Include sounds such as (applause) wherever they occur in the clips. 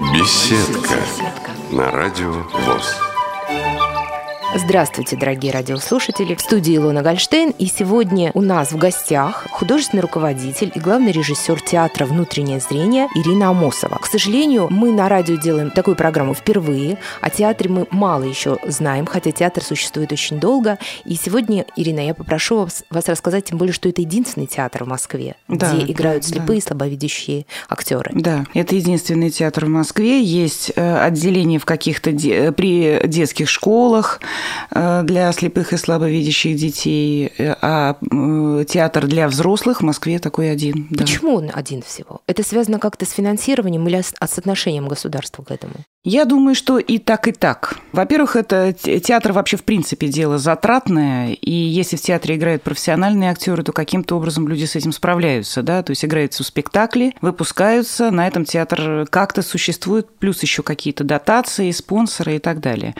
Беседка на радио ВОЗ. Здравствуйте, дорогие радиослушатели. В студии Илона Гольштейн. И сегодня у нас в гостях художественный руководитель и главный режиссер театра «Внутреннее зрение» Ирина Амосова. К сожалению, мы на радио делаем такую программу впервые. О театре мы мало еще знаем, хотя театр существует очень долго. И сегодня, Ирина, я попрошу вас, вас рассказать, тем более, что это единственный театр в Москве, Да, где играют да, слепые и слабовидящие актеры. Да, это единственный театр в Москве. Есть э, отделение в каких-то де- при детских школах э, для слепых и слабовидящих детей, э, а э, театр для взрослых в Москве такой один. да. Почему он один всего? Это связано как-то с финансированием или с с отношением государства к этому? Я думаю, что и так, и так. Во-первых, это те- театр вообще в принципе дело затратное, и если в театре играют профессиональные актеры, то каким-то образом люди с этим справляются, да, то есть играются в спектакле, выпускаются, на этом театр как-то существует, плюс еще какие-то дотации, спонсоры и так далее.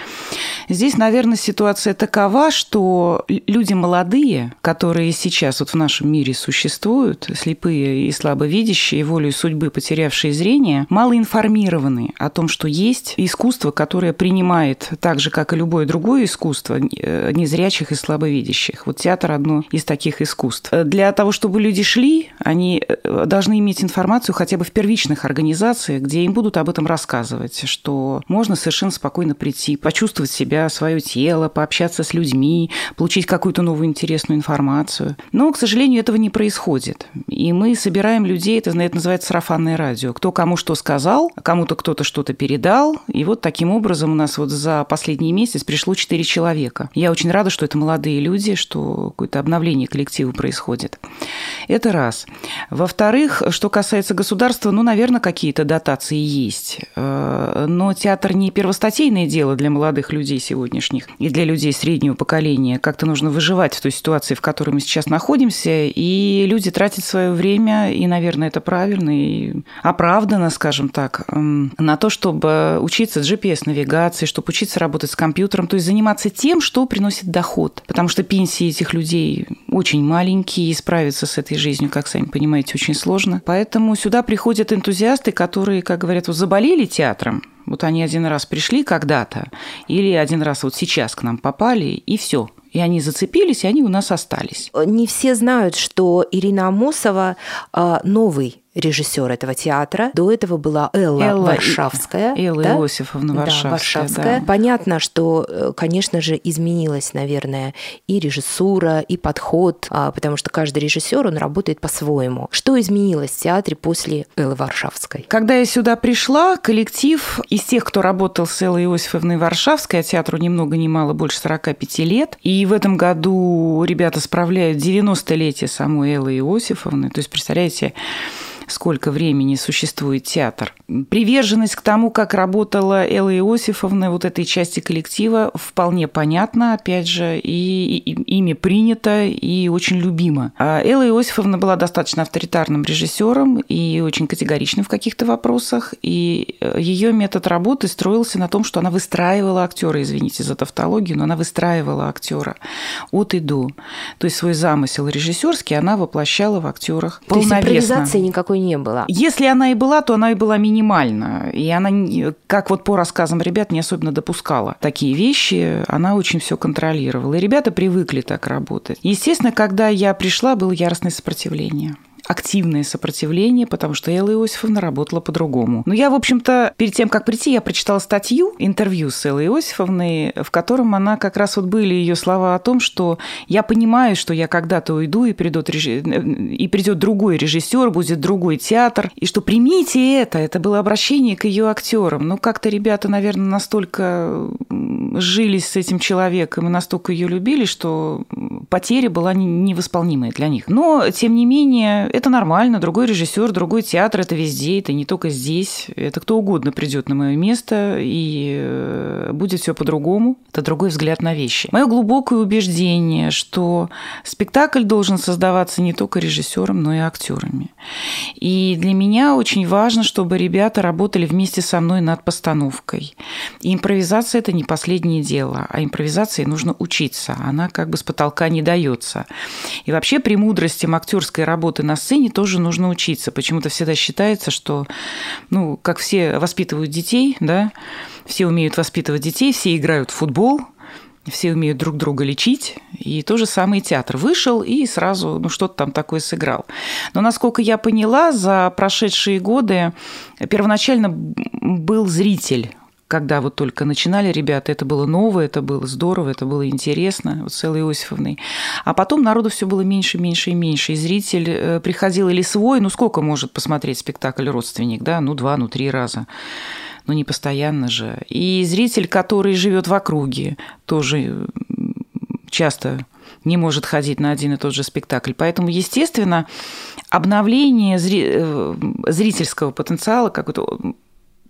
Здесь, наверное, ситуация такова, что люди молодые, которые сейчас вот в нашем мире существуют, слепые и слабовидящие, волею судьбы потерявшие зрение, мало информированы о том, что есть искусство, которое принимает так же, как и любое другое искусство, э, незрячих и слабовидящих. Вот театр одно из таких искусств. Э, Для того, чтобы люди шли, они э, должны иметь информацию хотя бы в первичных организациях, где им будут об этом рассказывать, что можно совершенно спокойно прийти, почувствовать себя, свое тело, пообщаться с людьми, получить какую-то новую интересную информацию. Но, к сожалению, этого не происходит. И мы собираем людей, это, это называется сарафанное радио. Кто кому что сказал, кому-то кто-то что-то передал. И вот таким образом у нас вот за последний месяц пришло 4 человека. Я очень рада, что это молодые люди, что какое-то обновление коллектива происходит. Это раз. Во-вторых, что касается государства, ну, наверное, какие-то дотации есть. Э, Но театр не первостатейное дело для молодых людей сегодняшних и для людей среднего поколения. Как-то нужно выживать в той ситуации, в которой мы сейчас находимся, и люди тратят свое время, и, наверное, это правильно и оправданно, скажем так, на то, чтобы учиться GPS-навигации, чтобы учиться работать с компьютером, то есть заниматься тем, что приносит доход. Потому что пенсии этих людей очень маленькие, и справиться с этой жизнью, как сами понимаете, очень сложно. Поэтому сюда приходят энтузиасты, которые, как говорят, вот заболели театром, вот они один раз пришли когда-то, или один раз вот сейчас к нам попали, и все. И они зацепились, и они у нас остались. Не все знают, что Ирина Амосова а, новый режиссер этого театра. До этого была Элла, Элла Варшавская. Элла да? Иосифовна Да, Варшавская. Варшавская. да. Понятно, что, э, конечно же, изменилась, наверное, и режиссура, и подход, а, потому что каждый режиссер, он работает по-своему. Что изменилось в театре после Эллы Варшавской? Когда я сюда пришла, коллектив из тех, кто работал с Эллой Иосифовной Варшавской, а театру ни много ни мало, больше 45 лет, и в этом году ребята справляют 90-летие самой Эллы Иосифовны, то есть, представляете, сколько времени существует театр. Приверженность к тому, как работала Элла Иосифовна, вот этой части коллектива, вполне понятна, опять же, и, и- ими принято и очень любимо. А Элла Иосифовна была достаточно авторитарным режиссером и очень категоричным в каких-то вопросах, и ее метод работы строился на том, что она выстраивала актера, извините за тавтологию, но она выстраивала актера от и до. То есть свой замысел режиссерский она воплощала в актерах То есть полновесно. импровизации никакой не было. Если она и была, то она и была минимальна. И она, как вот по рассказам ребят, не особенно допускала такие вещи. Она очень все контролировала. И ребята привыкли так работать. Естественно, когда я пришла, было яростное сопротивление активное сопротивление, потому что Элла Иосифовна работала по-другому. Но я, в общем-то, перед тем, как прийти, я прочитала статью, интервью с Эллой Иосифовной, в котором она как раз вот были ее слова о том, что я понимаю, что я когда-то уйду, и придет, режи- и придет другой режиссер, будет другой театр, и что примите это, это было обращение к ее актерам. Но как-то ребята, наверное, настолько м, сжились с этим человеком и настолько ее любили, что потеря была не- невосполнимая для них. Но, тем не менее, это нормально. Другой режиссер, другой театр, это везде, это не только здесь. Это кто угодно придет на мое место, и э, будет все по-другому. Это другой взгляд на вещи. Мое глубокое убеждение, что спектакль должен создаваться не только режиссером, но и актерами. И для меня очень важно, чтобы ребята работали вместе со мной над постановкой. И импровизация – это не последнее дело, а импровизации нужно учиться. Она как бы с потолка не дается. И вообще премудростям актерской работы на сцене тоже нужно учиться. Почему-то всегда считается, что, ну, как все воспитывают детей, да, все умеют воспитывать детей, все играют в футбол – все умеют друг друга лечить, и то же самое театр. Вышел и сразу ну, что-то там такое сыграл. Но, насколько я поняла, за прошедшие годы первоначально был зритель когда вот только начинали ребята, это было новое, это было здорово, это было интересно, вот с Эллой Иосифовной. А потом народу все было меньше, меньше и меньше. И зритель э, приходил или свой, ну сколько может посмотреть спектакль родственник, да, ну два, ну три раза но не постоянно же. И зритель, который живет в округе, тоже часто не может ходить на один и тот же спектакль. Поэтому, естественно, обновление э, зрительского потенциала как-то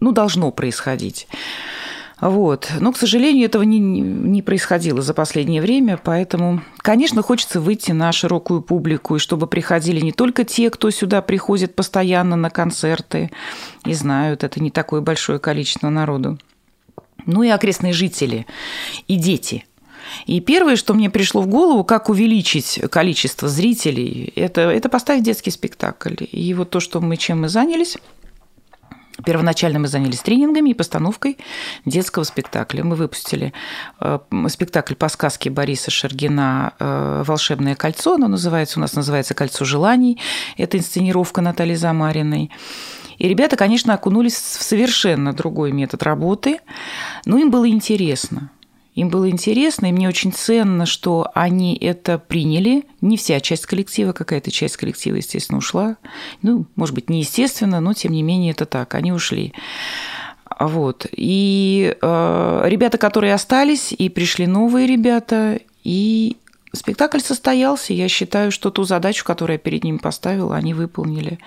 ну, должно происходить. Вот. Но, к сожалению, этого не, не происходило за последнее время, поэтому, конечно, хочется выйти на широкую публику, и чтобы приходили не только те, кто сюда приходит постоянно на концерты и знают, это не такое большое количество народу, ну и окрестные жители, и дети – и первое, что мне пришло в голову, как увеличить количество зрителей, это, это поставить детский спектакль. И вот то, что мы чем мы занялись, Первоначально мы занялись тренингами и постановкой детского спектакля. Мы выпустили э, спектакль по сказке Бориса Шергина э, «Волшебное кольцо». Оно называется, у нас называется «Кольцо желаний». Это инсценировка Натальи Замариной. И ребята, конечно, окунулись в совершенно другой метод работы, но им было интересно – им было интересно, и мне очень ценно, что они это приняли. Не вся часть коллектива, какая-то часть коллектива, естественно, ушла. Ну, может быть, неестественно, но тем не менее это так, они ушли. Вот. И э, ребята, которые остались, и пришли новые ребята, и спектакль состоялся. Я считаю, что ту задачу, которую я перед ними поставила, они выполнили.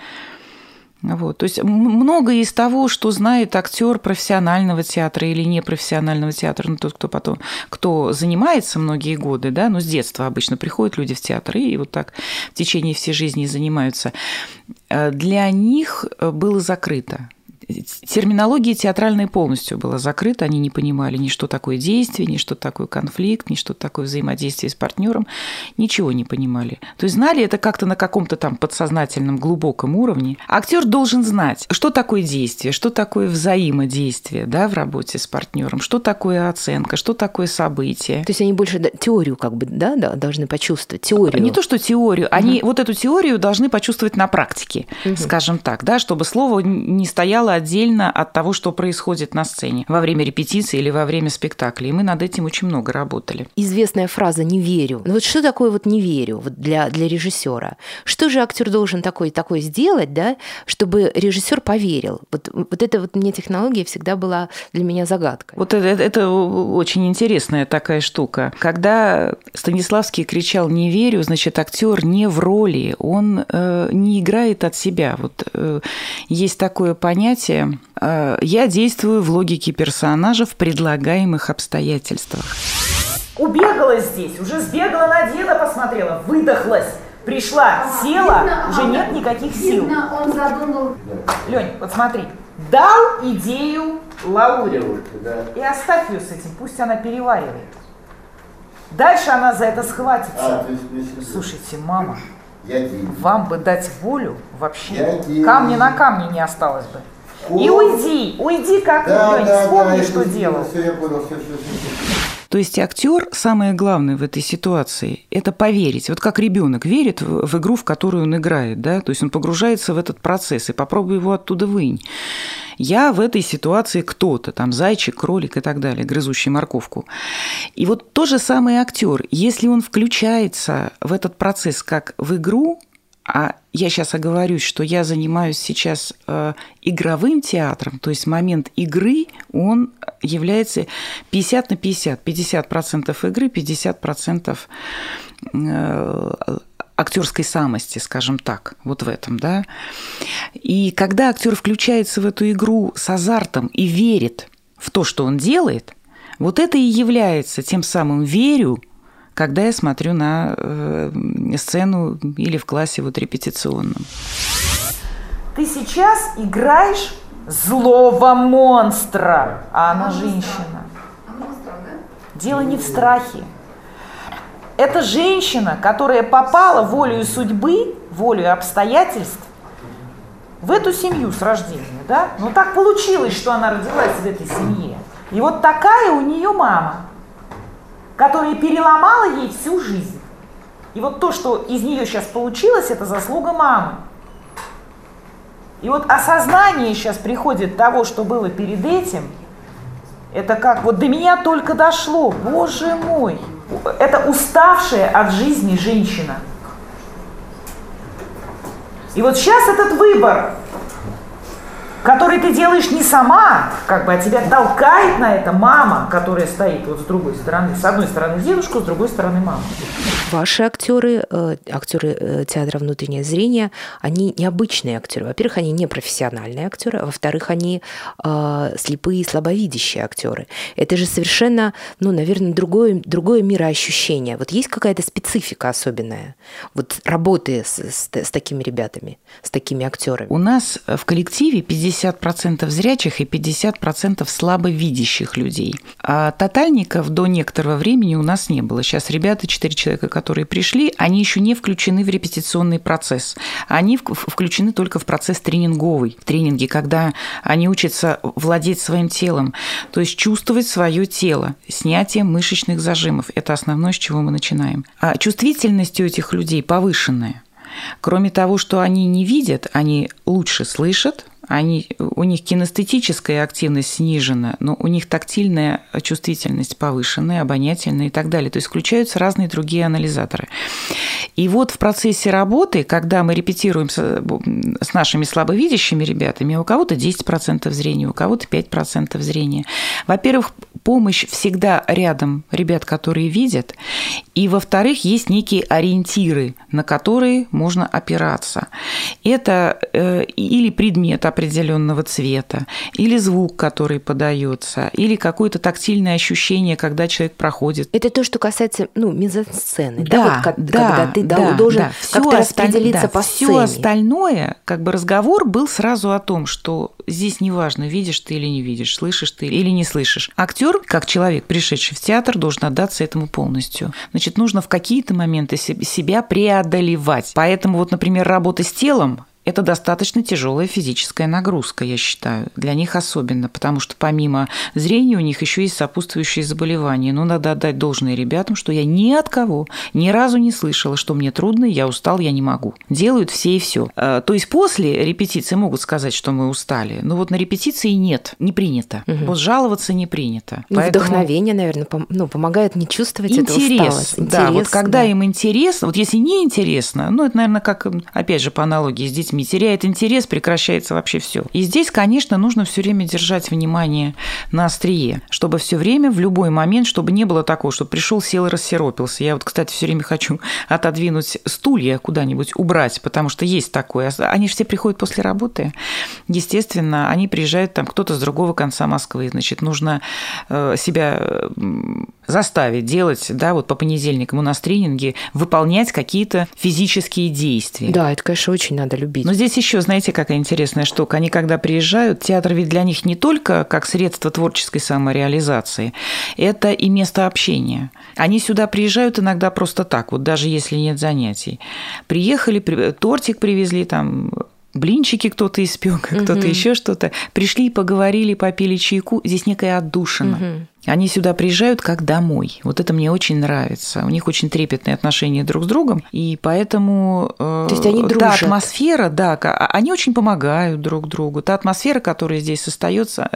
Вот. То есть многое из того, что знает актер профессионального театра или непрофессионального театра, ну, тот, кто потом, кто занимается многие годы, да, ну, с детства обычно приходят люди в театр и вот так в течение всей жизни занимаются, э, для них э, было закрыто терминология театральная полностью была закрыта, они не понимали ни что такое действие, ни что такое конфликт, ни что такое взаимодействие с партнером, ничего не понимали. То есть знали это как-то на каком-то там подсознательном глубоком уровне. Актер должен знать, что такое действие, что такое взаимодействие да, в работе с партнером, что такое оценка, что такое событие. То есть они больше теорию как бы да, да, должны почувствовать, теорию. Не то, что теорию, угу. они вот эту теорию должны почувствовать на практике, угу. скажем так, да, чтобы слово не стояло отдельно от того, что происходит на сцене во время репетиции или во время спектакля. И мы над этим очень много работали. Известная фраза «не верю». Ну вот что такое вот «не верю» вот для, для режиссера? Что же актер должен такой, такой сделать, да, чтобы режиссер поверил? Вот, вот это вот мне технология всегда была для меня загадкой. Вот это, это очень интересная такая штука. Когда Станиславский кричал «не верю», значит, актер не в роли, он э, не играет от себя. Вот э, есть такое понятие понятие э, «я действую в логике персонажа в предлагаемых обстоятельствах». Убегала здесь, уже сбегала на дело, посмотрела, выдохлась. Пришла, а, села, видно, уже а нет никаких сил. Видно, он задумал. Лень, вот смотри, дал идею Лауре. Да. И оставь ее с этим, пусть она переваривает. Дальше она за это схватится. А, Слушайте, мама, я вам бы дать волю вообще. Я камни на камне не осталось бы. И уйди, уйди как да, Лень, да, вспомни, да, что делал. Все, я понял, все, все, все. То есть актер самое главное в этой ситуации – это поверить. Вот как ребенок верит в, в игру, в которую он играет, да, то есть он погружается в этот процесс и попробуй его оттуда вынь. Я в этой ситуации кто-то, там зайчик, кролик и так далее, грызущий морковку. И вот то же самое актер, если он включается в этот процесс как в игру, а я сейчас оговорюсь, что я занимаюсь сейчас э, игровым театром, то есть момент игры, он является 50 на 50. 50% игры, 50% э, актерской самости, скажем так, вот в этом, да. И когда актер включается в эту игру с азартом и верит в то, что он делает, вот это и является тем самым верю, когда я смотрю на э, сцену или в классе вот репетиционном. ты сейчас играешь злого монстра, а она женщина. Дело не в страхе. Это женщина, которая попала волею судьбы, волею обстоятельств в эту семью с рождения, да? Но ну, так получилось, что она родилась в этой семье. И вот такая у нее мама, которая переломала ей всю жизнь. И вот то, что из нее сейчас получилось, это заслуга мамы. И вот осознание сейчас приходит того, что было перед этим, это как, вот до меня только дошло, боже мой, это уставшая от жизни женщина. И вот сейчас этот выбор, который ты делаешь не сама, как бы, а тебя толкает на это мама, которая стоит вот с другой стороны. С одной стороны девушку, с другой стороны мама. Ваши актеры, э, актеры э, театра «Внутреннее зрение», они необычные актеры. Во-первых, они не профессиональные актеры, а во-вторых, они э, слепые и слабовидящие актеры. Это же совершенно, ну, наверное, другое, другое мироощущение. Вот есть какая-то специфика особенная вот работы с, с, с такими ребятами, с такими актерами? У нас в коллективе 50% зрячих и 50% слабовидящих людей. А тотальников до некоторого времени у нас не было. Сейчас ребята, 4 человека, которые пришли, они еще не включены в репетиционный процесс. Они включены только в процесс тренинговый, в тренинге, когда они учатся владеть своим телом, то есть чувствовать свое тело, снятие мышечных зажимов. Это основное, с чего мы начинаем. А чувствительность у этих людей повышенная. Кроме того, что они не видят, они лучше слышат, они, у них кинестетическая активность снижена, но у них тактильная чувствительность повышенная, обонятельная и так далее. То есть включаются разные другие анализаторы. И вот в процессе работы, когда мы репетируем с, с нашими слабовидящими ребятами, у кого-то 10% зрения, у кого-то 5% зрения. Во-первых, помощь всегда рядом ребят, которые видят. И, во-вторых, есть некие ориентиры, на которые можно опираться. Это э, или предмет определенного цвета, или звук, который подается, или какое-то тактильное ощущение, когда человек проходит. Это то, что касается ну, мизансцены, да, да, вот, да когда ты да, должен да. как-то распределиться да, по сцене. Все остальное, как бы разговор был сразу о том, что здесь неважно, видишь ты или не видишь, слышишь ты или не слышишь. Актер, как человек, пришедший в театр, должен отдаться этому полностью. Значит, нужно в какие-то моменты себя преодолевать. Поэтому вот, например, работа с телом это достаточно тяжелая физическая нагрузка, я считаю. Для них особенно, потому что помимо зрения у них еще есть сопутствующие заболевания. Но надо отдать должное ребятам, что я ни от кого ни разу не слышала, что мне трудно, я устал, я не могу. Делают все и все. А, то есть после репетиции могут сказать, что мы устали, но вот на репетиции нет, не принято. Угу. Вот жаловаться не принято. Ну, Поэтому... Вдохновение, наверное, пом- ну, помогает не чувствовать Интерес, эту усталость. Интерес, да, вот когда да. им интересно, вот если не интересно, ну это, наверное, как, опять же, по аналогии с детьми, детьми, теряет интерес, прекращается вообще все. И здесь, конечно, нужно все время держать внимание на острие, чтобы все время, в любой момент, чтобы не было такого, что пришел, сел и рассеропился. Я вот, кстати, все время хочу отодвинуть стулья куда-нибудь, убрать, потому что есть такое. Они же все приходят после работы. Естественно, они приезжают там кто-то с другого конца Москвы. Значит, нужно э, себя заставить делать, да, вот по понедельникам у нас тренинги, выполнять какие-то физические действия. Да, это, конечно, очень надо любить. Но здесь еще, знаете, какая интересная штука. Они, когда приезжают, театр ведь для них не только как средство творческой самореализации, это и место общения. Они сюда приезжают иногда просто так, вот даже если нет занятий. Приехали, тортик привезли, там блинчики кто-то испек, кто-то угу. еще что-то. Пришли, поговорили, попили чайку. Здесь некая отдушина. Угу. Они сюда приезжают как домой. Вот это мне очень нравится. У них очень трепетные отношения друг с другом, и поэтому э, То есть они дружат. та атмосфера, да, а, они очень помогают друг другу. Та атмосфера, которая здесь остается,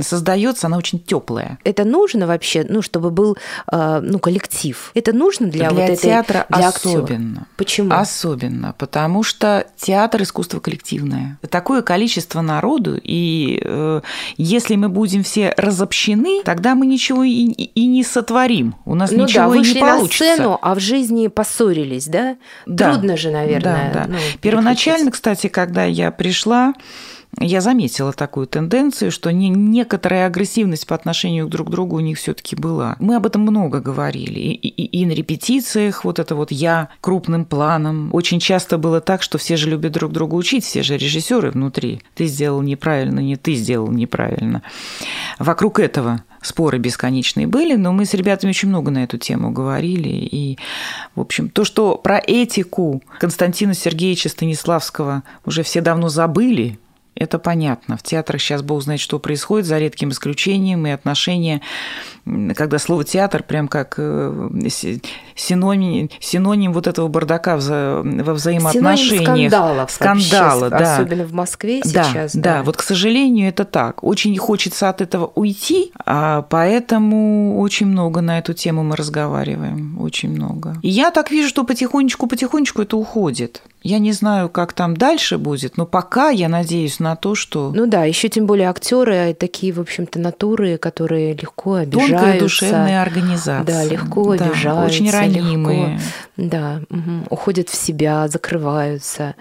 создается, она очень теплая. Это нужно вообще, ну, чтобы был э, ну, коллектив. Это нужно для, для вот театра этой, для особенно. Актера. Почему? Особенно, потому что театр искусство коллективное. Такое количество народу, и э, если мы будем все разобщены, тогда мы мы ничего и, и не сотворим. У нас ну ничего да, и не получится. на сцену, а в жизни поссорились, да? да Трудно же, наверное. Да, да. Ну, Первоначально, кстати, когда я пришла, я заметила такую тенденцию, что не, некоторая агрессивность по отношению друг к другу у них все-таки была. Мы об этом много говорили. И, и, и на репетициях вот это вот я крупным планом. Очень часто было так, что все же любят друг друга учить, все же режиссеры внутри. Ты сделал неправильно, не ты сделал неправильно. Вокруг этого споры бесконечные были, но мы с ребятами очень много на эту тему говорили. И, в общем, то, что про этику Константина Сергеевича Станиславского уже все давно забыли, это понятно. В театрах сейчас Бог знает, что происходит, за редким исключением, и отношения, когда слово «театр» прям как э, синоним, синоним вот этого бардака во взаимоотношениях. Синоним скандалов. Скандала, вообще, да. Особенно в Москве сейчас. Да, да, да, вот, к сожалению, это так. Очень хочется от этого уйти, а поэтому очень много на эту тему мы разговариваем, очень много. И я так вижу, что потихонечку-потихонечку это уходит. Я не знаю, как там дальше будет, но пока я надеюсь на то, что... Ну да, еще тем более актеры такие, в общем-то, натуры, которые легко обижаются. Тонкая душевная организация. Да, легко да, обижаются. Очень ранимые. Легко, да, угу, уходят в себя, закрываются.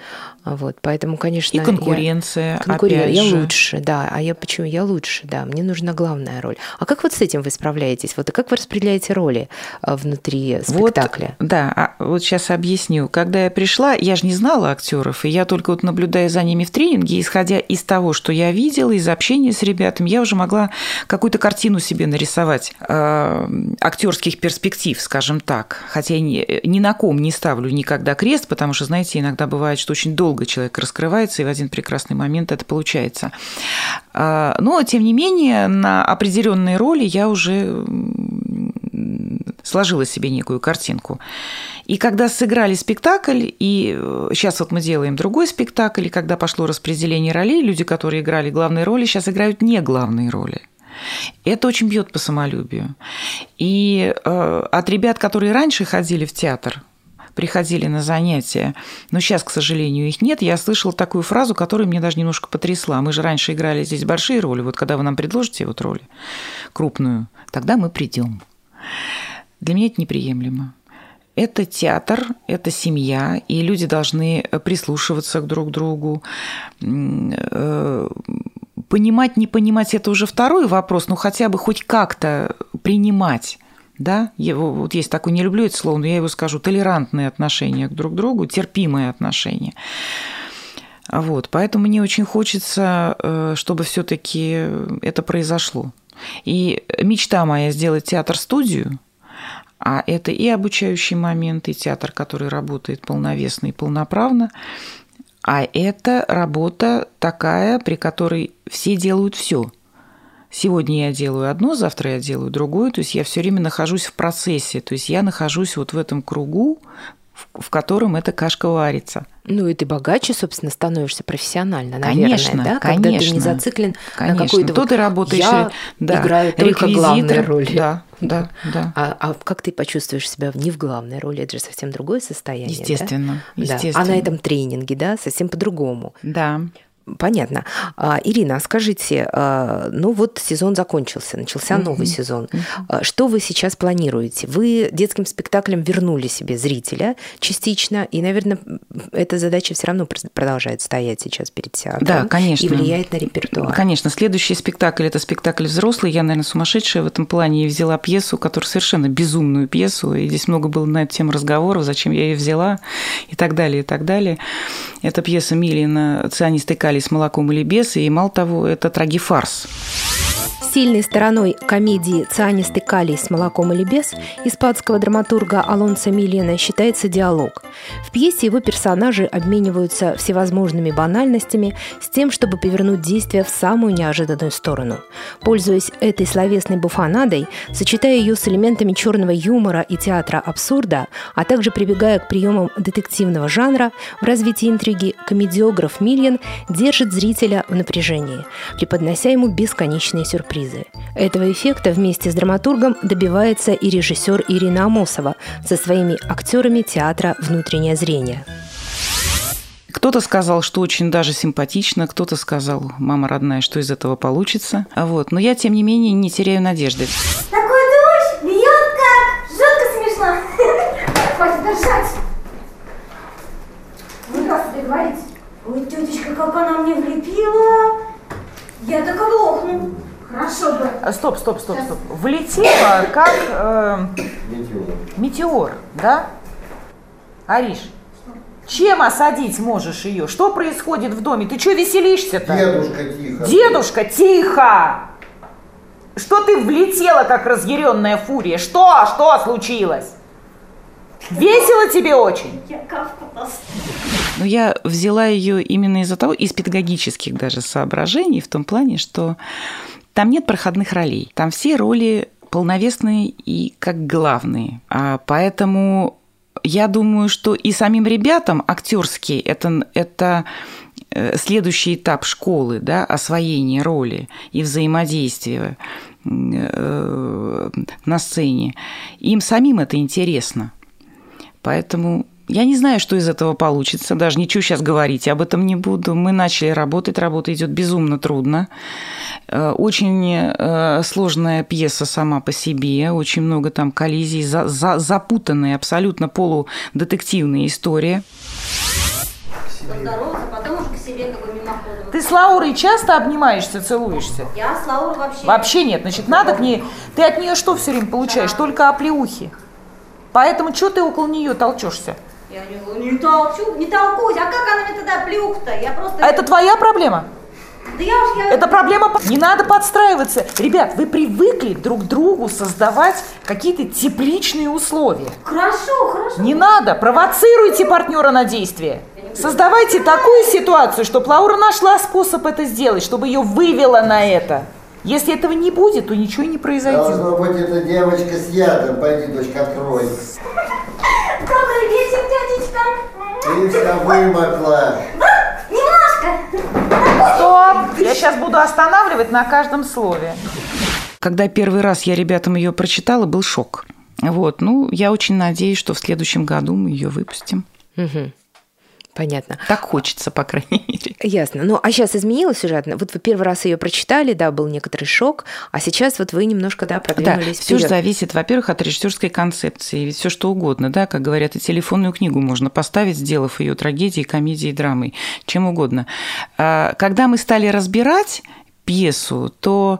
Вот, поэтому, конечно, и конкуренция. Я, конкурен... опять я же. лучше, да. А я почему? Я лучше, да. Мне нужна главная роль. А как вот с этим вы справляетесь? Вот и как вы распределяете роли а, внутри спектакля? Вот, да, а вот сейчас объясню. Когда я пришла, я же не знала актеров, и я только вот наблюдая за ними в тренинге, исходя из того, что я видела, из общения с ребятами, я уже могла какую-то картину себе нарисовать э, актерских перспектив, скажем так. Хотя ни, ни на ком не ставлю никогда крест, потому что, знаете, иногда бывает, что очень долго человек раскрывается, и в один прекрасный момент это получается. А, но, тем не менее, на определенные роли я уже сложила себе некую картинку. И когда сыграли спектакль, и сейчас э, вот мы делаем другой спектакль, и когда пошло распределение ролей, люди, которые играли главные роли, сейчас играют не главные роли. Это очень бьет по самолюбию. И э, от ребят, которые раньше ходили в театр, приходили на занятия, но сейчас, к сожалению, их нет, я слышала такую фразу, которая мне даже немножко потрясла. Мы же раньше играли здесь большие роли, вот когда вы нам предложите вот роль крупную, тогда мы придем. Для меня это неприемлемо. Это театр, это семья, и люди должны прислушиваться к друг другу. Э, понимать, не понимать – это уже второй вопрос, но хотя бы хоть как-то принимать да, его, вот есть такое, не люблю это слово, но я его скажу, толерантные отношения друг к другу, терпимые отношения. Вот, поэтому мне очень хочется, э, чтобы все-таки это произошло. И мечта моя сделать театр-студию, а это и обучающий момент, и театр, который работает полновесно и полноправно, а это работа такая, при которой все делают все – сегодня я делаю одно, завтра я делаю другое, то есть я все время нахожусь в процессе, то есть я нахожусь вот в этом кругу, в котором эта кашка варится. Ну и ты богаче, собственно, становишься профессионально, наверное, конечно, да? Когда конечно, ты не зациклен конечно. на какой-то... То вот, ты работаешь... Я да, играю только главные роли. Да, да, да. А, а как ты почувствуешь себя не в главной роли? Это же совсем другое состояние, Естественно, да? естественно. Да. А на этом тренинге, да, совсем по-другому. Да. Понятно. А, Ирина, а скажите, а, ну вот сезон закончился, начался mm-hmm. новый сезон. Mm-hmm. Что вы сейчас планируете? Вы детским спектаклем вернули себе зрителя частично, и, наверное, эта задача все равно продолжает стоять сейчас перед театром. Да, конечно. И влияет на репертуар. Конечно. Следующий спектакль – это спектакль взрослый. Я, наверное, сумасшедшая в этом плане. И взяла пьесу, которую совершенно безумную пьесу, и здесь много было на эту тему разговоров, зачем я ее взяла, и так далее, и так далее. Это пьеса Милина «Цианистый калий с молоком или без, и мало того, это трагифарс. Сильной стороной комедии «Цианистый калий с молоком или без» испанского драматурга Алонса Милена считается диалог. В пьесе его персонажи обмениваются всевозможными банальностями с тем, чтобы повернуть действие в самую неожиданную сторону. Пользуясь этой словесной буфанадой, сочетая ее с элементами черного юмора и театра абсурда, а также прибегая к приемам детективного жанра, в развитии интриги комедиограф Мильен держит зрителя в напряжении, преподнося ему бесконечные сюрпризы. Этого эффекта вместе с драматургом добивается и режиссер Ирина Амосова со своими актерами театра «Внутреннее зрение». Кто-то сказал, что очень даже симпатично, кто-то сказал, мама родная, что из этого получится. Вот. Но я, тем не менее, не теряю надежды. Такой дождь бьет как! Жутко смешно. Хватит держать. Ну, как тебе говорить? Ой, тетечка, как она мне влепила. Я так оглохну. Хорошо бы. А, Стоп, стоп, стоп. Влетела как э, метеор, да? Ариш, чем осадить можешь ее? Что происходит в доме? Ты что веселишься-то? Дедушка, тихо. Дедушка, тихо! Что ты влетела, как разъяренная фурия? Что? Что случилось? Весело тебе очень? Я кавку поставлю. Но я взяла ее именно из-за того, из педагогических даже соображений, в том плане, что там нет проходных ролей. Там все роли полновесные и как главные. А поэтому я думаю, что и самим ребятам актерские это, это э, следующий этап школы, да, освоение роли и взаимодействия э, на сцене. Им самим это интересно. Поэтому я не знаю, что из этого получится, даже ничего сейчас говорить об этом не буду. Мы начали работать, работа идет безумно трудно. Э, Очень э, сложная пьеса сама по себе, очень много там коллизий, за, за, запутанная, абсолютно полудетективная история. Поздороваться, потом уже к себе как бы мимоходом. Ты с Лаурой часто обнимаешься, целуешься? Я с Лаурой вообще... Вообще нет. Значит, надо к ней... Ты от нее что все время получаешь? Только оплеухи. Поэтому что ты около нее толчешься? Я не, не толчу, не толкусь. А как она мне тогда плюх-то? Я просто... А это твоя проблема? Да я уж... Я... Это проблема... Не надо подстраиваться. Ребят, вы привыкли друг другу создавать какие-то тепличные условия. Хорошо, хорошо. Не надо, провоцируйте партнера на действие. Создавайте такую ситуацию, чтобы Лаура нашла способ это сделать, чтобы ее вывела на это. Если этого не будет, то ничего и не произойдет. Должно быть, это девочка с ядом. Пойди, дочка, открой. Дядечка. Ты вся вымокла. Немножко. Стоп! Я сейчас буду останавливать на каждом слове. Когда первый раз я ребятам ее прочитала, был шок. Вот, ну, я очень надеюсь, что в следующем году мы ее выпустим. Мгм. Понятно. Так хочется, по крайней (laughs) мере. Ясно. Ну, а сейчас изменилось сюжетно? Вот вы первый раз ее прочитали, да, был некоторый шок, а сейчас вот вы немножко, да, Да, продвинулись все же зависит, во-первых, от режиссерской концепции. Ведь все что угодно, да, как говорят, и телефонную книгу можно поставить, сделав ее трагедией, комедией, драмой, чем угодно. А, Когда мы стали разбирать пьесу, то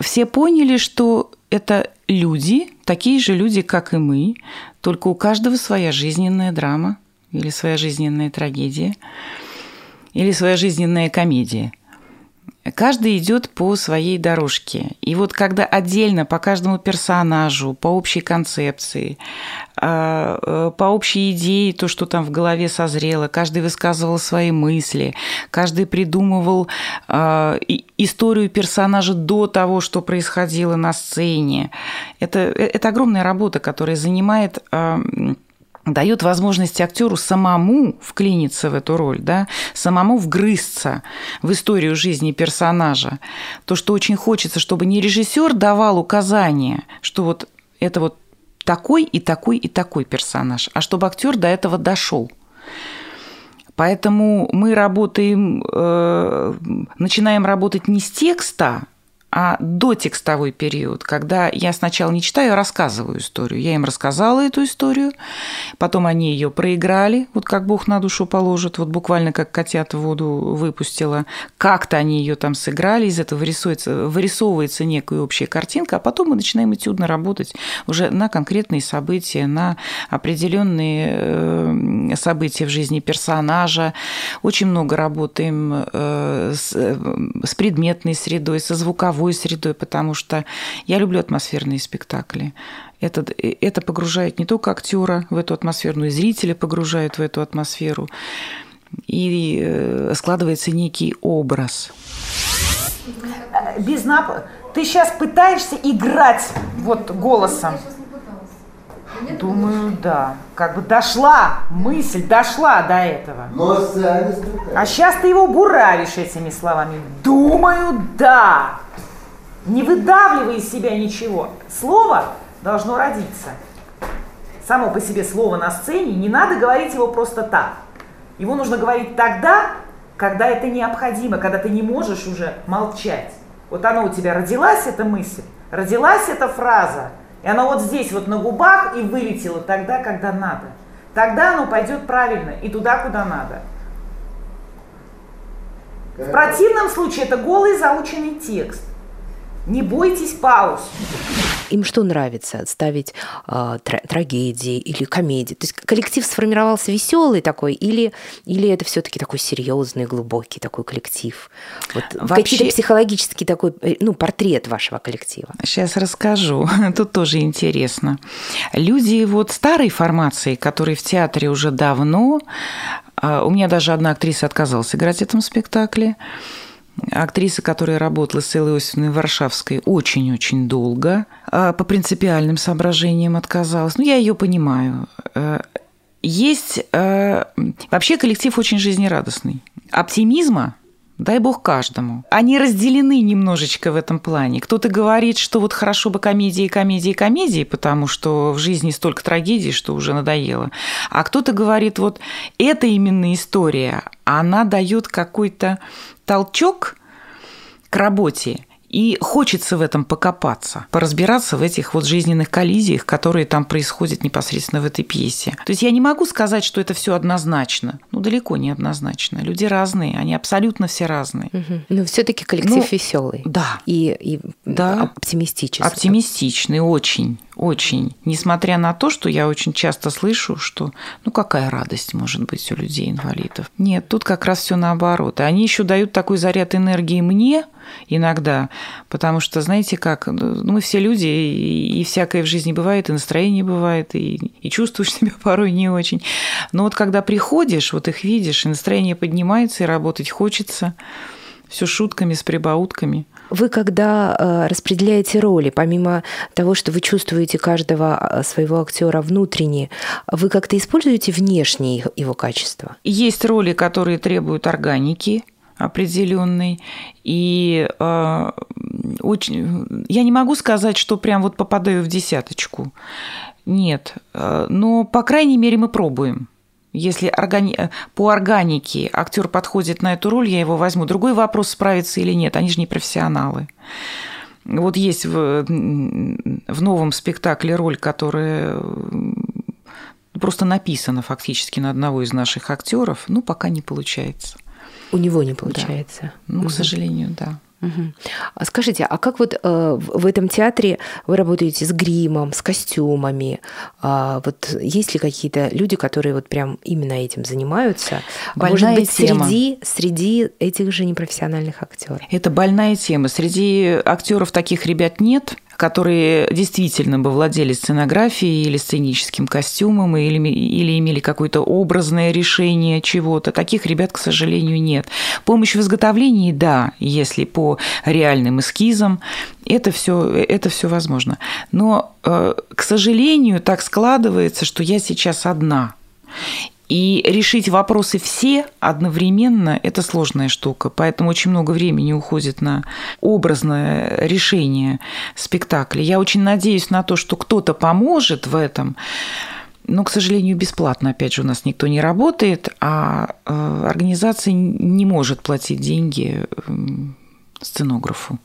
все поняли, что это люди, такие же люди, как и мы, только у каждого своя жизненная драма или своя жизненная трагедия, или своя жизненная комедия. Каждый идет по своей дорожке. И вот когда отдельно по каждому персонажу, по общей концепции, а, э, по общей идее, то, что там в голове созрело, каждый высказывал свои мысли, каждый придумывал а, историю персонажа до того, что происходило на сцене. Это, э, это огромная работа, которая занимает а, дает возможность актеру самому вклиниться в эту роль, да, самому вгрызться в историю жизни персонажа. То, что очень хочется, чтобы не режиссер давал указания, что вот это вот такой и такой и такой персонаж, а чтобы актер до этого дошел. Поэтому мы работаем, э, начинаем работать не с текста, а до текстовой период, когда я сначала не читаю, а рассказываю историю. Я им рассказала эту историю, потом они ее проиграли, вот как Бог на душу положит, вот буквально как котят в воду выпустила. Как-то они ее там сыграли, из этого вырисовывается, вырисовывается некая общая картинка, а потом мы начинаем этюдно работать уже на конкретные события, на определенные э, события в жизни персонажа. Очень много работаем э, с, э, с предметной средой, со звуковой средой, потому что я люблю атмосферные спектакли. Это, это погружает не только актера в эту атмосферу, но и зрителя погружает в эту атмосферу. И э, складывается некий образ. Э, Без нап... Ты сейчас пытаешься играть вот голосом. Думаю, да. Как бы дошла мысль, дошла до этого. Но. А сейчас ты его буравишь этими словами. Думаю, да. Не выдавливай из себя ничего. Слово должно родиться. Само по себе слово на сцене, не надо говорить его просто так. Его нужно говорить тогда, когда это необходимо, когда ты не можешь уже молчать. Вот она у тебя родилась, эта мысль, родилась эта фраза, и она вот здесь вот на губах и вылетела тогда, когда надо. Тогда оно пойдет правильно и туда, куда надо. В противном случае это голый заученный текст. Не бойтесь пауз. Им что нравится? Ставить э, трагедии или комедии? То есть коллектив сформировался веселый такой, или, или это все-таки такой серьезный, глубокий такой коллектив? Вот Вообще... Какие-то психологический такой, э, ну, портрет вашего коллектива. Сейчас расскажу. (laughs) Тут тоже интересно. Люди вот старой формации, которые в театре уже давно, а, у меня даже одна актриса отказалась играть в этом спектакле, актриса, которая работала с Эллой Иосифовной Варшавской очень-очень долго, а, по принципиальным соображениям отказалась. Ну, я ее понимаю. Э, есть... Э, вообще коллектив очень жизнерадостный. Оптимизма Дай бог каждому. Они разделены немножечко в этом плане. Кто-то говорит, что вот хорошо бы комедии, комедии, комедии, потому что в жизни столько трагедий, что уже надоело. А кто-то говорит, вот это именно история, она дает какой-то толчок к работе, и хочется в этом покопаться, поразбираться в этих вот жизненных коллизиях, которые там происходят непосредственно в этой пьесе. То есть я не могу сказать, что это все однозначно. Ну, далеко не однозначно. Люди разные, они абсолютно все разные. Угу. Но все-таки коллектив ну, веселый. Да. И, и да. оптимистический. Оптимистичный, очень очень. Несмотря на то, что я очень часто слышу, что ну какая радость может быть у людей-инвалидов. Нет, тут как раз все наоборот. И они еще дают такой заряд энергии мне иногда, потому что, знаете как, ну, мы все люди, и, и всякое в жизни бывает, и настроение бывает, и, и чувствуешь (laughs) себя порой не очень. Но вот когда приходишь, вот их видишь, и настроение поднимается, и работать хочется, все шутками, с прибаутками – вы когда э, распределяете роли, помимо того, что вы чувствуете каждого э, своего актера внутренне, вы как-то используете внешние его качества? Есть роли, которые требуют органики, определенной. И э, очень, я не могу сказать, что прям вот попадаю в десяточку. Нет. Э, но, по крайней мере, мы пробуем. Если органи... Э, по органике актер подходит на эту роль, я его возьму. Другой вопрос, справится или нет. Они же не профессионалы. Вот есть в, в новом спектакле роль, которая просто написана фактически на одного из наших актеров, ну, пока не получается. У него не получается. Да. Ну, угу. к сожалению, да. Угу. А скажите, а как вот э, в этом театре вы работаете с гримом, с костюмами? А, вот есть ли какие-то люди, которые вот прям именно этим занимаются? Больная Может быть, тема. среди среди этих же непрофессиональных актеров? Это больная тема. Среди актеров таких ребят нет которые действительно бы владели сценографией или сценическим костюмом, или, или имели какое-то образное решение чего-то. Таких ребят, к сожалению, нет. Помощь в изготовлении, да, если по реальным эскизам, это все, это все возможно. Но, э, к сожалению, так складывается, что я сейчас одна. И решить вопросы все одновременно – это сложная штука, поэтому очень много времени уходит на образное решение спектакля. Я очень надеюсь на то, что кто-то поможет в этом, но, к сожалению, бесплатно, опять же, у нас никто не работает, а э, организация не может платить деньги сценографу.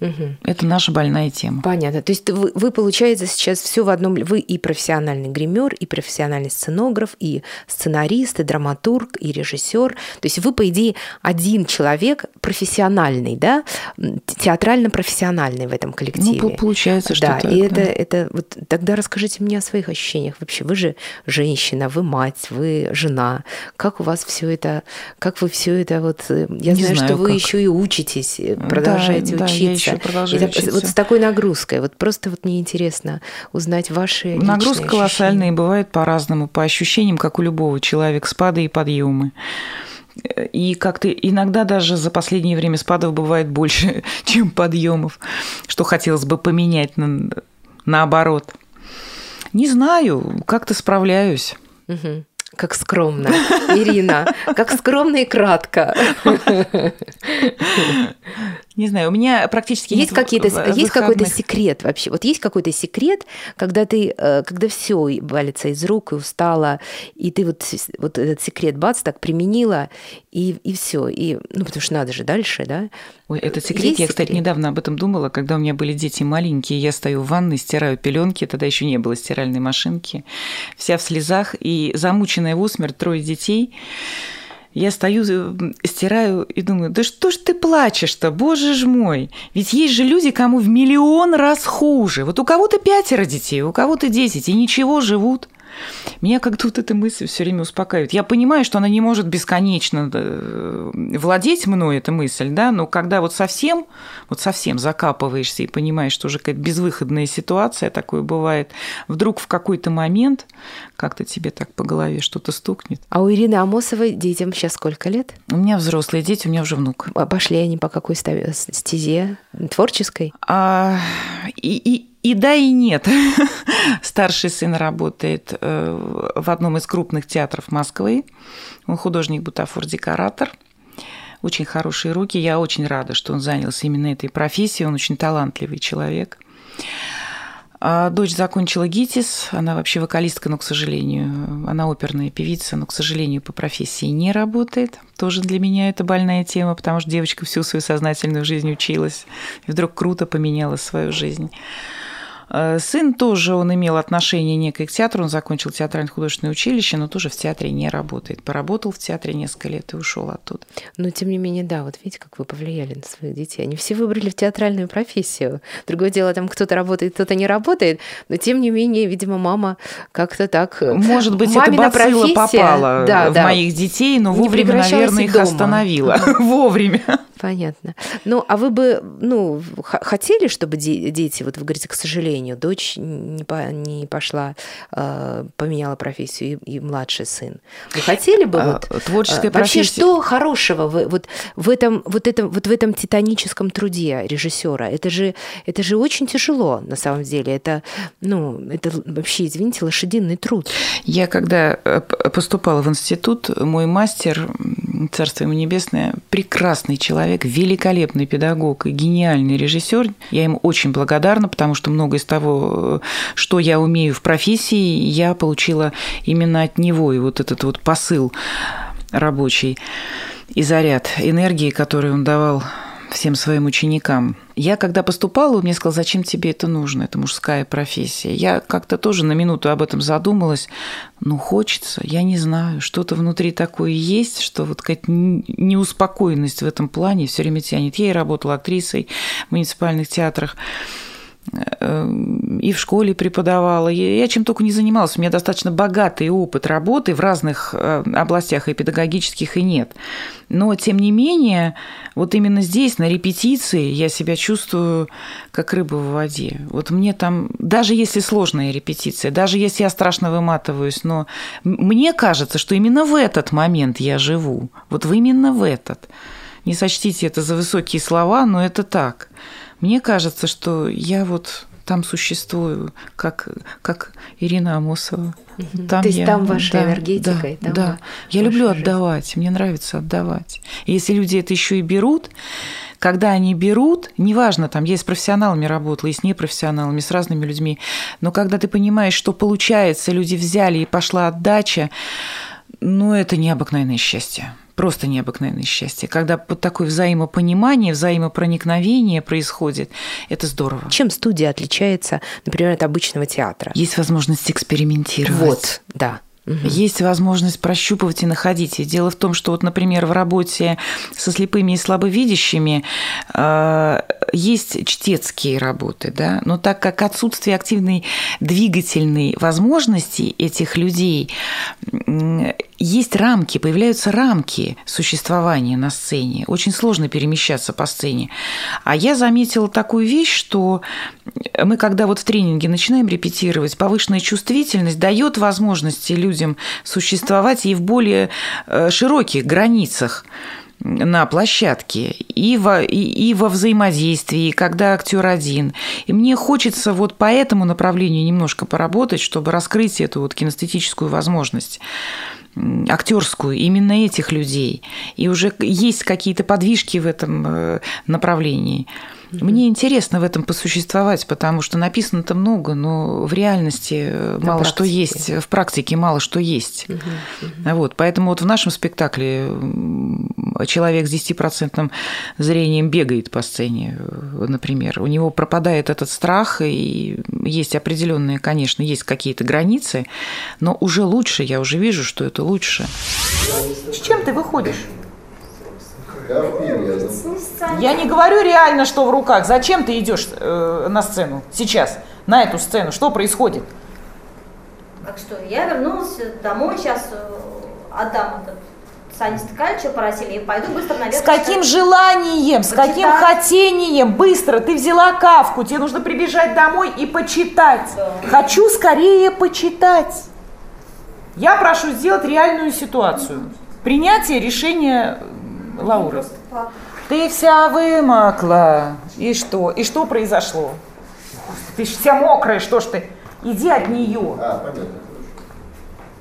Угу. Это наша больная тема. Понятно. То есть вы, вы, получается, сейчас все в одном... Вы и профессиональный гример, и профессиональный сценограф, и сценарист, и драматург, и режиссер. То есть вы, по идее, один человек профессиональный, да? Театрально-профессиональный в этом коллективе. Ну, получается, что да, так. И это, это... Вот тогда расскажите мне о своих ощущениях. Вообще, вы же женщина, вы мать, вы жена. Как у вас все это... Как вы все это вот... Э, я Не знаю, знаю, что вы как. еще и учитесь, э, продолжаете да, учиться. Да, еще продолжаю это, учиться. Вот с такой нагрузкой. Вот просто вот мне интересно узнать ваши Нагрузка колоссальная и бывает по-разному, по ощущениям, как у любого человека, спады и подъемы. И как-то иногда даже за последнее время спадов бывает больше, (laughs) чем подъемов, что хотелось бы поменять на, наоборот. Не знаю, как-то справляюсь. Угу. Как скромно, Ирина, как скромно и кратко. (laughs) Не знаю, у меня практически есть какие-то есть какой-то секрет вообще. Вот есть какой-то секрет, когда ты, э, когда все валится из рук и устала, и ты вот вот этот секрет бац так применила и и все, и ну потому что надо же дальше, да? Ой, этот секрет, есть я, кстати, секрет? недавно об этом думала, когда у меня были дети маленькие, я стою в ванной, стираю пеленки, тогда еще не было стиральной машинки, вся в слезах и замученная в усмерть трое детей. Я стою, э, стираю и думаю, да что ж ты плачешь-то, боже ж мой. Ведь есть же люди, кому в миллион раз хуже. Вот у кого-то пятеро детей, у кого-то десять, и ничего, живут. Меня как-то вот эта мысль все время успокаивает. Я понимаю, что она не может бесконечно э, владеть мной, эта мысль, да, но когда вот совсем, вот совсем закапываешься и понимаешь, что уже какая-то безвыходная ситуация, такое бывает, вдруг в какой-то момент как-то тебе так по голове что-то стукнет. А у Ирины Амосовой детям сейчас сколько лет? У меня взрослые дети, у меня уже внук. А пошли они по какой стезе? Творческой? А, и, и, и да, и нет. (laughs) Старший сын работает э, в одном из крупных театров Москвы. Он художник-бутафор-декоратор. Очень хорошие руки. Я очень рада, что он занялся именно этой профессией. Он очень талантливый человек. А дочь закончила ГИТИС, она вообще вокалистка, но, к сожалению, она оперная певица, но, к сожалению, по профессии не работает. Тоже для меня это больная тема, потому что девочка всю свою сознательную жизнь училась и вдруг круто поменяла свою жизнь. Э, сын тоже, он имел отношение некое к театру, он закончил театральное художественное училище, но тоже в театре не работает. Поработал в театре несколько лет и ушел оттуда. Но тем не менее, да, вот видите, как вы повлияли на своих детей. Они все выбрали в театральную профессию. Другое дело, там кто-то работает, кто-то не работает, но тем не менее, видимо, мама как-то так... Э, Может быть, это бацилла попала да, в да, моих детей, но вовремя, наверное, их дома. остановила. (laughs) Вовремя. Понятно. Ну, а вы бы, ну, хотели, чтобы дети, вот вы говорите, к сожалению, дочь не, по, не пошла, э, поменяла профессию, и, и младший сын. Вы хотели бы а, вот... Творческая вообще, профессия... что хорошего в, вот, в, этом, вот, этом, вот в этом титаническом труде режиссера? Это же, это же очень тяжело, на самом деле. Это, ну, это вообще, извините, лошадиный труд. Я когда э, поступала в институт, мой мастер, царство ему небесное, прекрасный человек, человек, великолепный педагог и гениальный режиссер. Я ему очень благодарна, потому что много из того, что я умею в профессии, я получила именно от него. И вот этот вот посыл рабочий и заряд энергии, который он давал всем своим ученикам. Я, когда поступала, он мне сказал, зачем тебе это нужно, это мужская профессия. Я как-то тоже на минуту об этом задумалась. Ну, хочется, я не знаю, что-то внутри такое есть, что вот какая-то неуспокоенность в этом плане все время тянет. Я и работала актрисой в муниципальных театрах. И в школе преподавала. Я чем только не занималась. У меня достаточно богатый опыт работы в разных э, областях, и педагогических, и нет. Но, тем не менее, вот именно здесь, на репетиции, я себя чувствую как рыба в воде. Вот мне там, даже если сложная репетиция, даже если я страшно выматываюсь, но мне кажется, что именно в этот момент я живу. Вот именно в этот. Не сочтите это за высокие слова, но это так. Мне кажется, что я вот там существую, как, как Ирина Амосова. Там То есть я, там ваша да, энергетика? Да, и там да. я люблю жизнь. отдавать, мне нравится отдавать. И если люди это еще и берут, когда они берут, неважно, там я с профессионалами работала, и с непрофессионалами, с разными людьми, но когда ты понимаешь, что получается, люди взяли и пошла отдача, ну, это необыкновенное счастье просто необыкновенное счастье. Когда вот такое взаимопонимание, взаимопроникновение происходит, это здорово. Чем студия отличается, например, от обычного театра? Есть возможность экспериментировать. Вот, да. Угу. Есть возможность прощупывать и находить. И дело в том, что вот, например, в работе со слепыми и слабовидящими э, есть чтецкие работы, да, но так как отсутствие активной двигательной возможности этих людей, есть рамки, появляются рамки существования на сцене. Очень сложно перемещаться по сцене. А я заметила такую вещь, что мы, когда вот в тренинге начинаем репетировать, повышенная чувствительность дает возможности людям существовать и в более э, широких границах на площадке и во, и, и во взаимодействии, когда актер один. И мне хочется вот по этому направлению немножко поработать, чтобы раскрыть эту вот кинестетическую возможность актерскую именно этих людей. И уже есть какие-то подвижки в этом э, Мне интересно в этом посуществовать, потому что написано-то много, но в реальности э, мало практике. что есть, в практике мало что есть. Вот, поэтому вот в нашем спектакле человек с 10% зрением бегает по сцене, например. У него пропадает этот страх, и есть определенные, конечно, есть какие-то границы, но уже лучше, я уже вижу, что это лучше. С чем ты выходишь? Я не говорю реально, что в руках. Зачем ты идешь э, на сцену сейчас, на эту сцену? Что происходит? Так что я вернулась домой, сейчас э, отдам этот Сане Стыкаль, что просили, и пойду быстро наверх. С каким желанием, с каким Почитать. хотением? Быстро, ты взяла кавку, тебе нужно прибежать домой и почитать. Да. Хочу скорее почитать. Я прошу сделать реальную ситуацию. Принятие решения э, папа. Ты вся вымокла. И что? И что произошло? Ты ж вся мокрая, что ж ты? Иди от нее. А, понятно.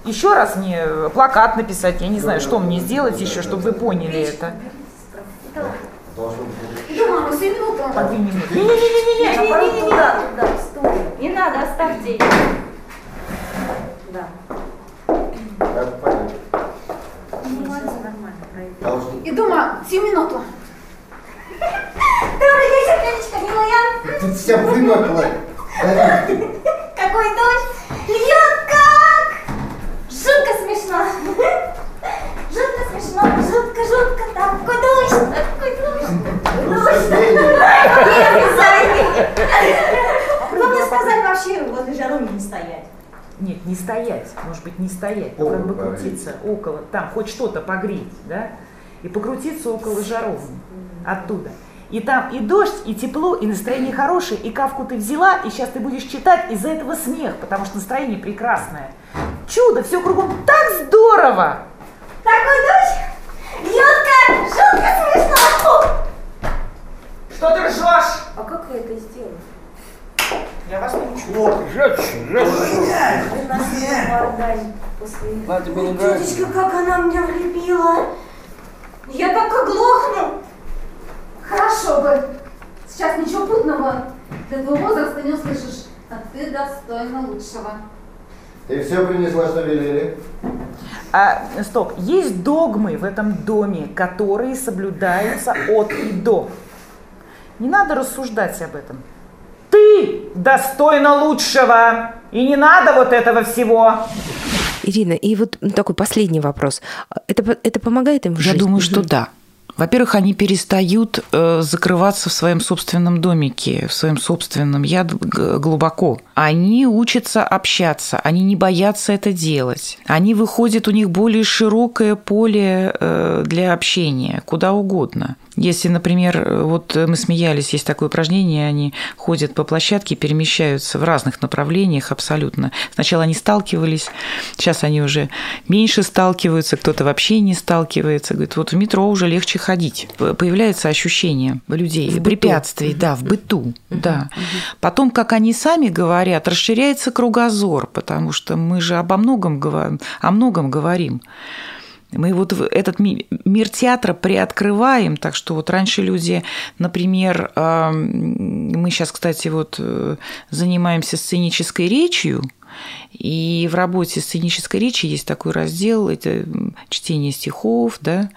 Еще раз мне э, плакат написать, я не знаю, что мне сделать еще, чтобы вы поняли это. Должен быть. Да, мама, семь минут. По две минуты. Не-не-не-не-не. Наоборот, туда, туда, в стул. Не надо, оставьте ее. Да. Это понятно. Должен. Иду, ма, сию минуту. Добрый вечер, Леночка, милая. Ты вся вымокла. Какой дождь! Льет как! Жутко смешно. Жутко смешно, жутко, жутко. Такой дождь, такой дождь. ну, дождь. Не мне сказали вообще возле жаровни не стоять. Нет, не стоять, может быть, не стоять, Около как бы крутиться около, там хоть что-то погреть, да, и покрутиться около жаровни, оттуда. И там и дождь, и тепло, и настроение хорошее, и кавку ты взяла, и сейчас ты будешь читать, из-за этого смех, потому что настроение прекрасное. Чудо, все кругом так здорово! Такой дождь! Как! Жутко смешно! Что ты ржешь? А как я это сделала? Я вас не учу. Вы нас не отдали после... Тетечка, как она меня влюбила! Я так оглохну! Хорошо бы. Сейчас ничего путного для твоего возраста не услышишь. А ты достойна лучшего. Ты все принесла, что велели? А, стоп, есть догмы в этом доме, которые соблюдаются от и до. Не надо рассуждать об этом. Ты достойна лучшего, и не надо вот этого всего. Ирина, и вот такой последний вопрос. Это, это помогает им в Я жизни? думаю, что да. Во-первых, они перестают э, закрываться в своем собственном домике, в своем собственном я глубоко. Они учатся общаться, они не боятся это делать. Они выходят, у них более широкое поле э, для общения, куда угодно. Если, например, вот мы смеялись, есть такое упражнение, они ходят по площадке, перемещаются в разных направлениях абсолютно. Сначала они сталкивались, сейчас они уже меньше сталкиваются, кто-то вообще не сталкивается. Говорит, вот в метро уже легче ходить. Появляется ощущение людей, В быту. препятствий, да, в быту, да. Потом, как они сами говорят, расширяется кругозор, потому что мы же обо многом, говорим, о многом говорим. Мы вот этот ми- мир театра приоткрываем, так что вот раньше люди, например, мы сейчас, кстати, вот э, занимаемся сценической речью, и в работе сценической речи есть такой раздел, это чтение стихов, да,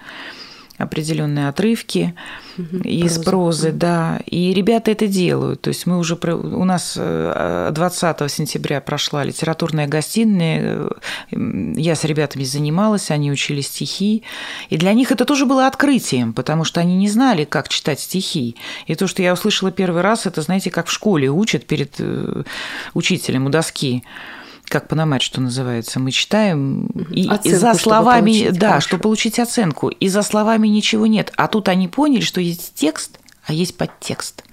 определенные отрывки из проза. прозы, да. И ребята это делают. То есть мы уже у нас э, 20 сентября прошла литературная гостиная. э, Я с ребятами занималась, они учили стихи. И для них это тоже было открытием, потому что они не знали, как читать стихи. И то, что я услышала первый раз, это, знаете, как в школе учат перед э, учителем у доски как пономарь, что называется, мы читаем, и, и Оценку, за чтобы словами, получить да, хорошо. чтобы получить оценку, и за словами ничего нет. А тут они поняли, что есть текст, а есть подтекст.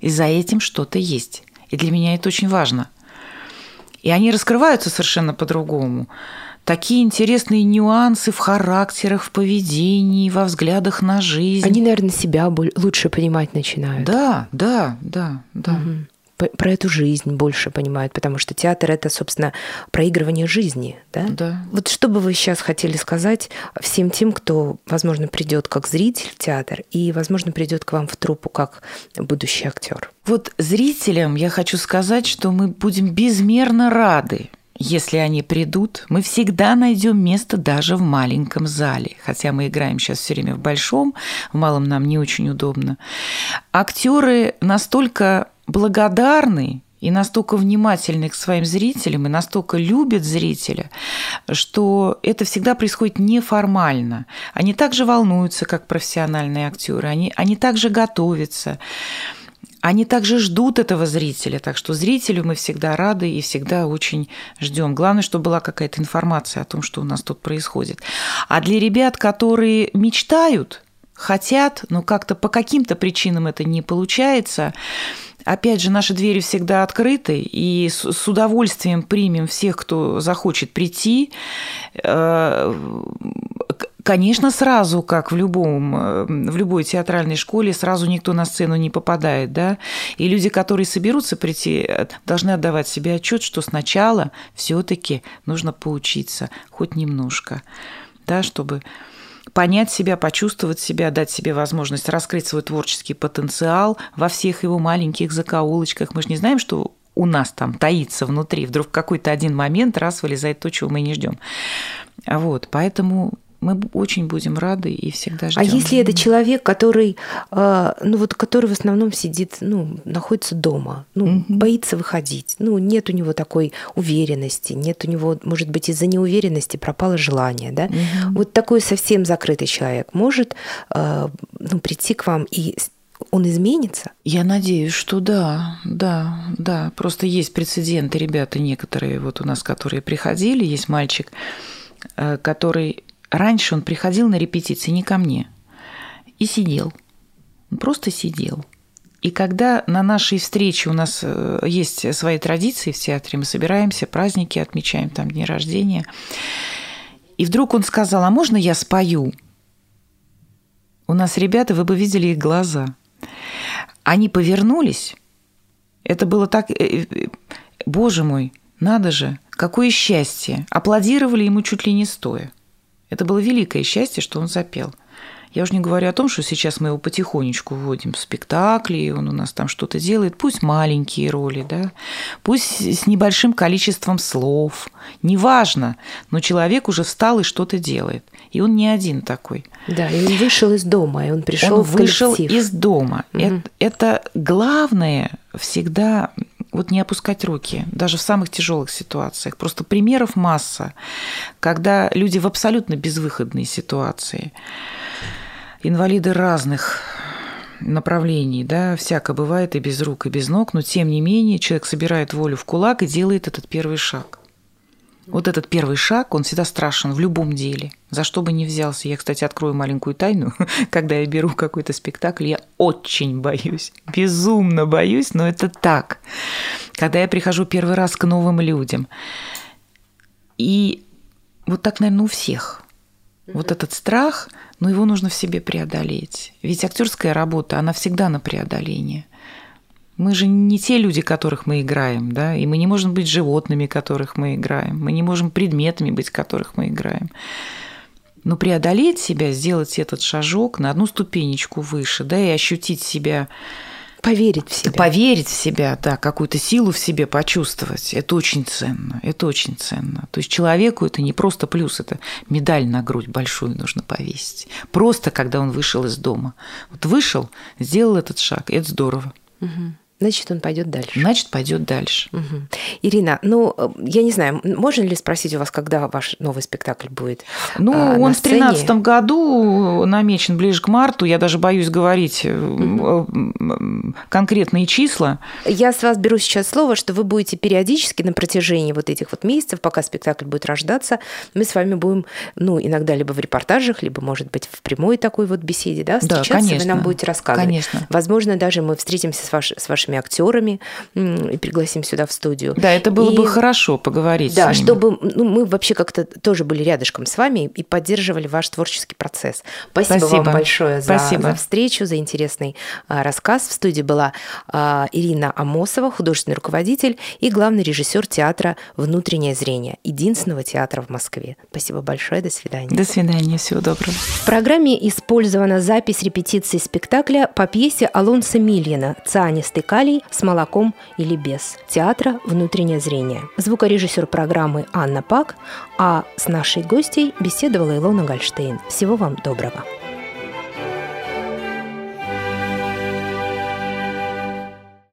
И за этим что-то есть. И для меня это очень важно. И они раскрываются совершенно по-другому. Такие интересные нюансы в характерах, в поведении, во взглядах на жизнь. Они, наверное, себя лучше понимать начинают. Да, да, да, да. Мгм. Про эту жизнь больше понимают, потому что театр это, собственно, проигрывание жизни, да? Да. Вот что бы вы сейчас хотели сказать всем тем, кто, возможно, придет как зритель в театр и, возможно, придет к вам в труппу как будущий актер? Вот зрителям я хочу сказать, что мы будем безмерно рады, если они придут, мы всегда найдем место даже в маленьком зале. Хотя мы играем сейчас все время в большом, в малом нам не очень удобно. Актеры настолько благодарны и настолько внимательны к своим зрителям, и настолько любят зрителя, что это всегда происходит неформально. Они также волнуются, как профессиональные актеры, они, они также готовятся они также ждут этого зрителя, так что зрителю мы всегда рады и всегда очень ждем. Главное, чтобы была какая-то информация о том, что у нас тут происходит. А для ребят, которые мечтают, хотят, но как-то по каким-то причинам это не получается, Опять же, наши двери всегда открыты, и с удовольствием примем всех, кто захочет прийти. Э, Конечно, сразу, как в, любом, э, в любой театральной школе, сразу никто на сцену не попадает, да, и люди, которые соберутся прийти, э, должны отдавать себе отчет, что сначала все-таки нужно поучиться хоть немножко, да, чтобы понять себя, почувствовать себя, дать себе возможность раскрыть свой творческий потенциал во всех его маленьких закоулочках. Мы же не знаем, что у нас там таится внутри, вдруг в какой-то один момент раз вылезает то, чего мы не ждем. Вот, поэтому мы очень будем рады и всегда ждем. А если это человек, который, э, ну вот, который в основном сидит, ну, находится дома, ну, mm боится выходить, ну, нет у него такой уверенности, нет у него, может быть, из-за неуверенности пропало желание, да? mm Вот такой совсем закрытый человек может э, ну, прийти к вам и он изменится? Я надеюсь, что да, да, да. Просто есть прецеденты, ребята некоторые вот у нас, которые приходили, есть мальчик, э, который Раньше он приходил на репетиции не ко мне и сидел. Просто сидел. И когда на нашей встрече у нас э, есть свои традиции в театре, мы собираемся, праздники отмечаем, там дни рождения, и вдруг он сказал, а можно я спою? У нас ребята, вы бы видели их глаза. Они повернулись. Это было так... Э, э, боже мой, надо же, какое счастье. Аплодировали ему чуть ли не стоя. Это было великое счастье, что он запел. Я уже не говорю о том, что сейчас мы его потихонечку вводим в спектакли, он у нас там что-то делает, пусть маленькие роли, да, пусть с небольшим количеством слов, неважно, но человек уже встал и что-то делает. И он не один такой. Да, и он вышел из дома, и он пришел он в вышел коллектив. из дома. Угу. Это, это главное всегда вот не опускать руки, даже в самых тяжелых ситуациях. Просто примеров масса, когда люди в абсолютно безвыходной ситуации, инвалиды разных направлений, да, всяко бывает и без рук, и без ног, но тем не менее человек собирает волю в кулак и делает этот первый шаг. Вот этот первый шаг, он всегда страшен в любом деле. За что бы ни взялся. Я, кстати, открою маленькую тайну. (laughs) Когда я беру какой-то спектакль, я очень боюсь. Безумно боюсь, но это так. Когда я прихожу первый раз к новым людям. И вот так, наверное, у всех. Вот этот страх, но его нужно в себе преодолеть. Ведь актерская работа, она всегда на преодоление. Мы же не те люди, которых мы играем, да, и мы не можем быть животными, которых мы играем, мы не можем предметами быть, которых мы играем. Но преодолеть себя, сделать этот шажок на одну ступенечку выше, да, и ощутить себя Поверить в себя. Поверить в себя, да, какую-то силу в себе почувствовать. Это очень ценно, это очень ценно. То есть человеку это не просто плюс, это медаль на грудь большую нужно повесить. Просто когда он вышел из дома. Вот вышел, сделал этот шаг, это здорово. Угу. Значит, он пойдет дальше. Значит, пойдет дальше. Угу. Ирина, ну, э, я не знаю, можно ли спросить у вас, когда ваш новый спектакль будет? Ну, а, он в 2013 году намечен ближе к марту. Я даже боюсь говорить угу. конкретные числа. Я с вас беру сейчас слово, что вы будете периодически на протяжении вот этих вот месяцев, пока спектакль будет рождаться, мы с вами будем, ну, иногда либо в репортажах, либо, может быть, в прямой такой вот беседе, да, встречаться, да, конечно, вы нам будете рассказывать. Конечно. Возможно, даже мы встретимся с, ваш, с вашими нашими актерами и пригласим сюда в студию. Да, это было и, бы хорошо поговорить. Да, чтобы ну, мы вообще как-то тоже были рядышком с вами и поддерживали ваш творческий процесс. Спасибо, Спасибо. вам большое за, Спасибо. за встречу, за интересный а, рассказ. В студии была а, Ирина Амосова, художественный руководитель и главный режиссер театра «Внутреннее зрение», единственного театра в Москве. Спасибо большое, до свидания. До свидания, всего доброго. В программе использована запись репетиции спектакля по пьесе Алонса Мильина «Цианистый калий с молоком или без» театра «Внутреннее зрение». Звукорежиссер программы Анна Пак, а с нашей гостьей беседовала Илона Гольштейн. Всего вам доброго.